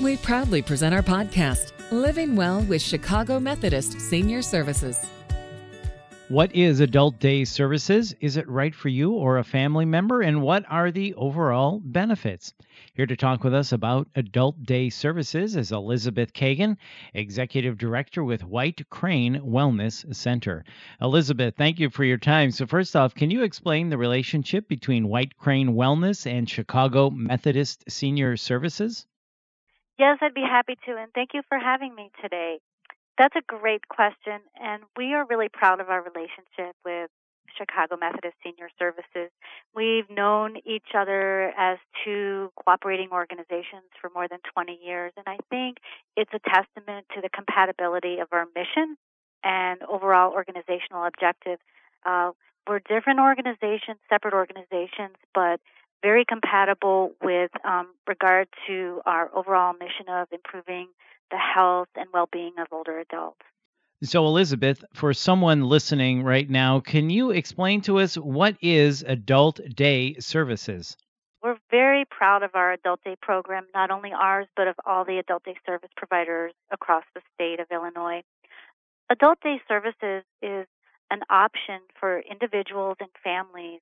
We proudly present our podcast, Living Well with Chicago Methodist Senior Services. What is Adult Day Services? Is it right for you or a family member? And what are the overall benefits? Here to talk with us about Adult Day Services is Elizabeth Kagan, Executive Director with White Crane Wellness Center. Elizabeth, thank you for your time. So, first off, can you explain the relationship between White Crane Wellness and Chicago Methodist Senior Services? Yes, I'd be happy to, and thank you for having me today. That's a great question, and we are really proud of our relationship with Chicago Methodist Senior Services. We've known each other as two cooperating organizations for more than 20 years, and I think it's a testament to the compatibility of our mission and overall organizational objective. Uh, we're different organizations, separate organizations, but very compatible with um, regard to our overall mission of improving the health and well-being of older adults. So, Elizabeth, for someone listening right now, can you explain to us what is Adult Day Services? We're very proud of our Adult Day program, not only ours, but of all the Adult Day service providers across the state of Illinois. Adult Day Services is an option for individuals and families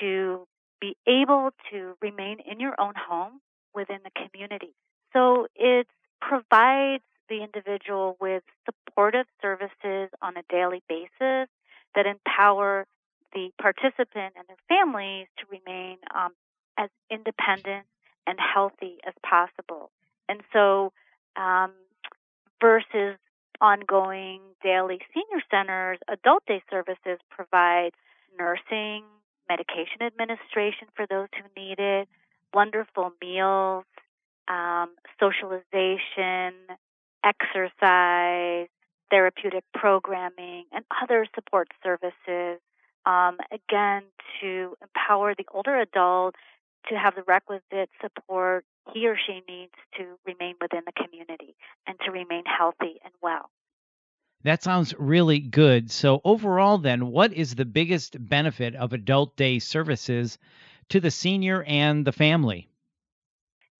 to be able to remain in your own home within the community. So it provides the individual with supportive services on a daily basis that empower the participant and their families to remain um, as independent and healthy as possible. And so, um, versus ongoing daily senior centers, adult day services provides nursing, medication administration for those who need it, wonderful meals, um, socialization, exercise, therapeutic programming, and other support services. Um, again, to empower the older adult to have the requisite support he or she needs to remain within the community and to remain healthy and well. That sounds really good. So, overall, then, what is the biggest benefit of adult day services to the senior and the family?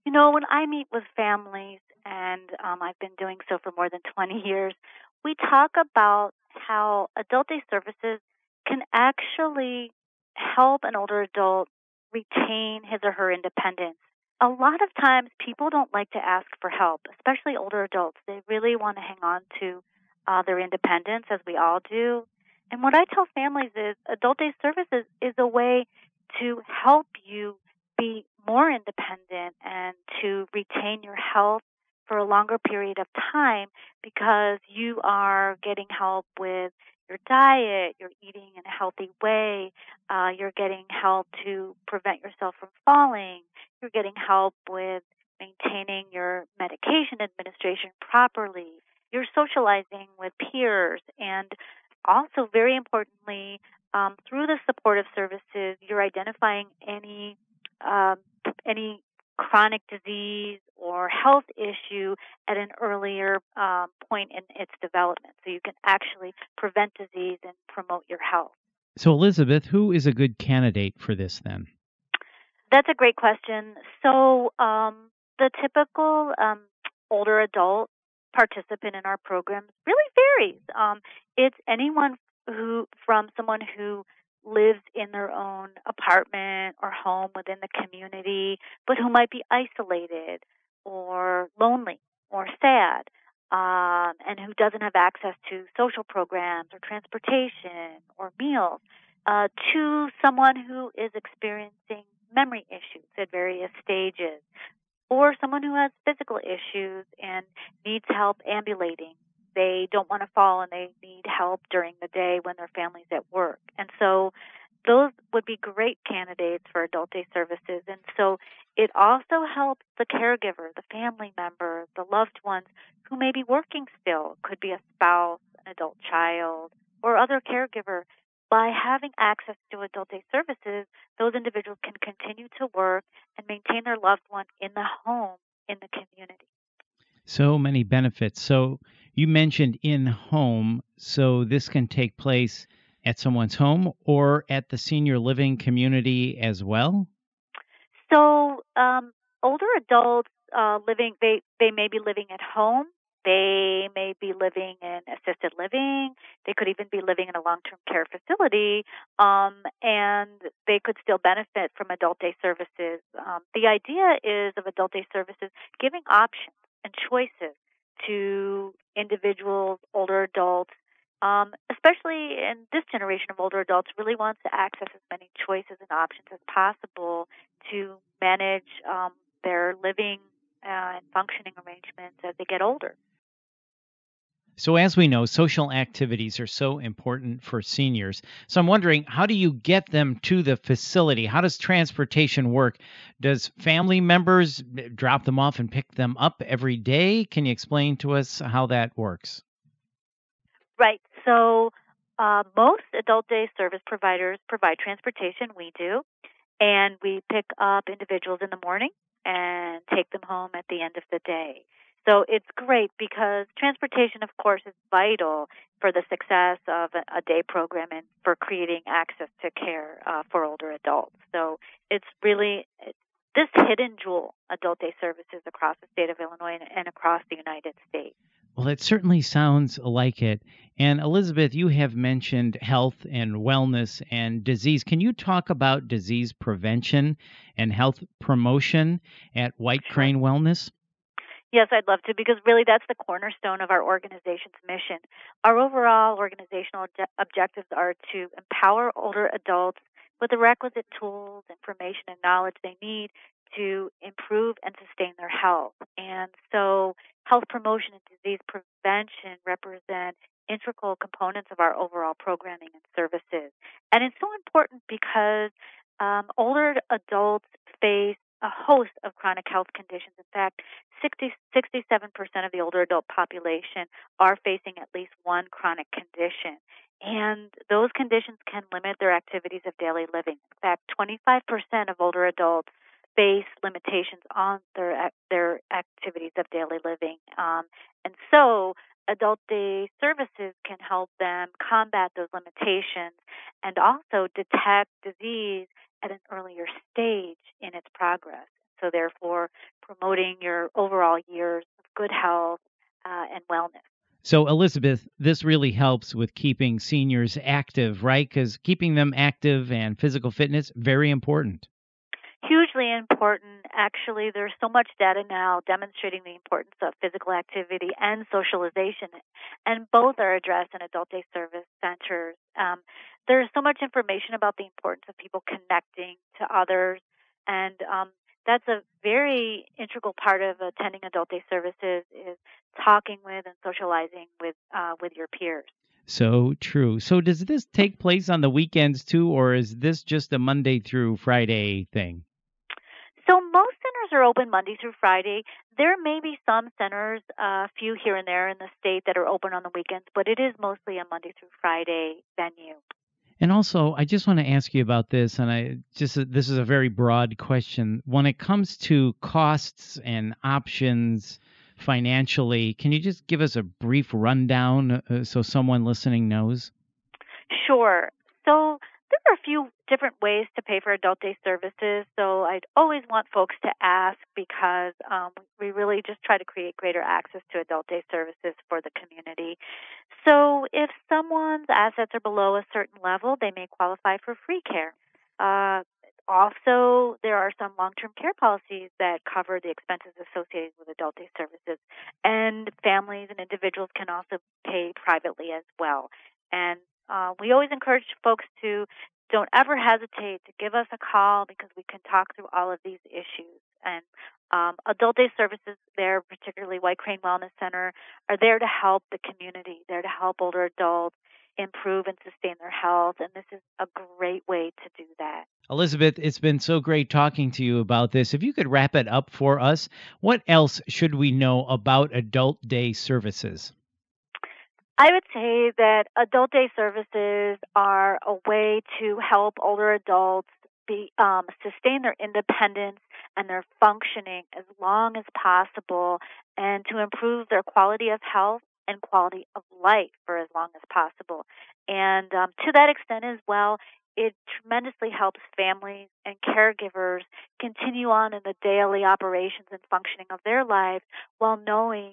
You know, when I meet with families, and um, I've been doing so for more than 20 years, we talk about how adult day services can actually help an older adult retain his or her independence. A lot of times people don't like to ask for help, especially older adults. They really want to hang on to uh, their independence, as we all do. And what I tell families is adult day services is a way to help you be more independent and to retain your health for a longer period of time because you are getting help with your diet, you're eating in a healthy way, uh, you're getting help to prevent yourself from falling, you're getting help with maintaining your medication administration properly, you're socializing with peers, and also very importantly, um, through the supportive services, you're identifying any um, any chronic disease or health issue at an earlier um, point in its development, so you can actually prevent disease and promote your health. So, Elizabeth, who is a good candidate for this then? That's a great question. So, um, the typical um, older adult participant in our programs really varies. Um, it's anyone who, from someone who lives in their own apartment or home within the community, but who might be isolated or lonely or sad, um, and who doesn't have access to social programs or transportation or meals, uh, to someone who is experiencing memory issues at various stages, or someone who has physical issues and needs help ambulating. They don't want to fall and they need help during the day when their family's at work. And so those would be great candidates for adult day services. And so it also helps the caregiver, the family member, the loved ones who may be working still, could be a spouse, an adult child, or other caregiver. By having access to adult day services, those individuals can continue to work and maintain their loved one in the home in the community. So many benefits. So you mentioned in home, so this can take place at someone's home or at the senior living community as well? So, um, older adults uh, living they they may be living at home they may be living in assisted living. They could even be living in a long term care facility, um, and they could still benefit from adult day services. Um, the idea is of adult day services giving options and choices to individuals, older adults, um, especially in this generation of older adults, really wants to access as many choices and options as possible to manage um, their living uh, and functioning arrangements as they get older. So, as we know, social activities are so important for seniors. So, I'm wondering, how do you get them to the facility? How does transportation work? Does family members eh, drop them off and pick them up every day? Can you explain to us how that works? Right. So, uh, most adult day service providers provide transportation. We do. And we pick up individuals in the morning and take them home at the end of the day. So it's great because transportation, of course, is vital for the success of a, day program and for creating access to care uh, for older adults. So it's really this hidden jewel, adult day services across the state of Illinois and across the United States. Well, it certainly sounds like it. And Elizabeth, you have mentioned health and wellness and disease. Can you talk about disease prevention and health promotion at White Crane Wellness? Yes, I'd love to because really that's the cornerstone of our organization's mission. Our overall organizational objectives are to empower older adults with the requisite tools, information, and knowledge they need to improve and sustain their health. And so, health promotion and disease prevention represent integral components of our overall programming and services. And it's so important because um, older adults face a host of chronic health conditions. In fact, 60, 67% of the older adult population are facing at least one chronic condition. And those conditions can limit their activities of daily living. In fact, 25% of older adults face limitations on their their activities of daily living. Um, and so, adult day services can help them combat those limitations and also detect disease at an earlier stage in its progress. So, therefore, promoting your overall years of good health uh, and wellness. So, Elizabeth, this really helps with keeping seniors active, right? Because keeping them active and physical fitness very important. Hugely important. Actually, there's so much data now demonstrating the importance of physical activity and socialization, and both are addressed in adult day service centers. Um, there's so much information about the importance of people connecting to others, and um, that's a very integral part of attending adult day services is talking with and socializing with uh, with your peers. So true. So does this take place on the weekends too, or is this just a Monday through Friday thing? So most centers are open Monday through Friday. There may be some centers, a uh, few here and there in the state, that are open on the weekends, but it is mostly a Monday through Friday venue. And also, I just want to ask you about this, and I just this is a very broad question. When it comes to costs and options financially, can you just give us a brief rundown uh, so someone listening knows? Sure. So there are a few different ways to pay for adult day services. So I'd always want folks to ask because um, we really just try to create greater access to adult day services for the community. So if someone's assets are below a certain level, they may qualify for free care. Uh, also, there are some long term care policies that cover the expenses associated with adult day services, and families and individuals can also pay privately as well. And uh, we always encourage folks to don't ever hesitate to give us a call because we can talk through all of these issues. And um, adult day services there, particularly White Crane Wellness Center, are there to help the community. They're to help older adults improve and sustain their health. And this is a great way to do that. Elizabeth, it's been so great talking to you about this. If you could wrap it up for us, what else should we know about adult day services? I would say that adult day services are a way to help older adults be um, sustain their independence and their functioning as long as possible, and to improve their quality of health and quality of life for as long as possible. And um, to that extent as well, it tremendously helps families and caregivers continue on in the daily operations and functioning of their lives while knowing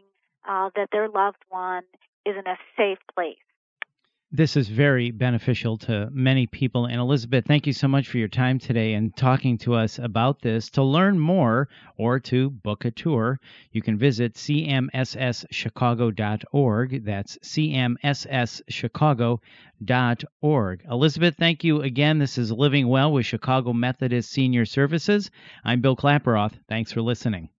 uh, that their loved one is in a safe place. This is very beneficial to many people. And Elizabeth, thank you so much for your time today and talking to us about this. To learn more or to book a tour, you can visit cmsschicago.org. That's cmsschicago.org. Elizabeth, thank you again. This is Living Well with Chicago Methodist Senior Services. I'm Bill Klaproth. Thanks for listening.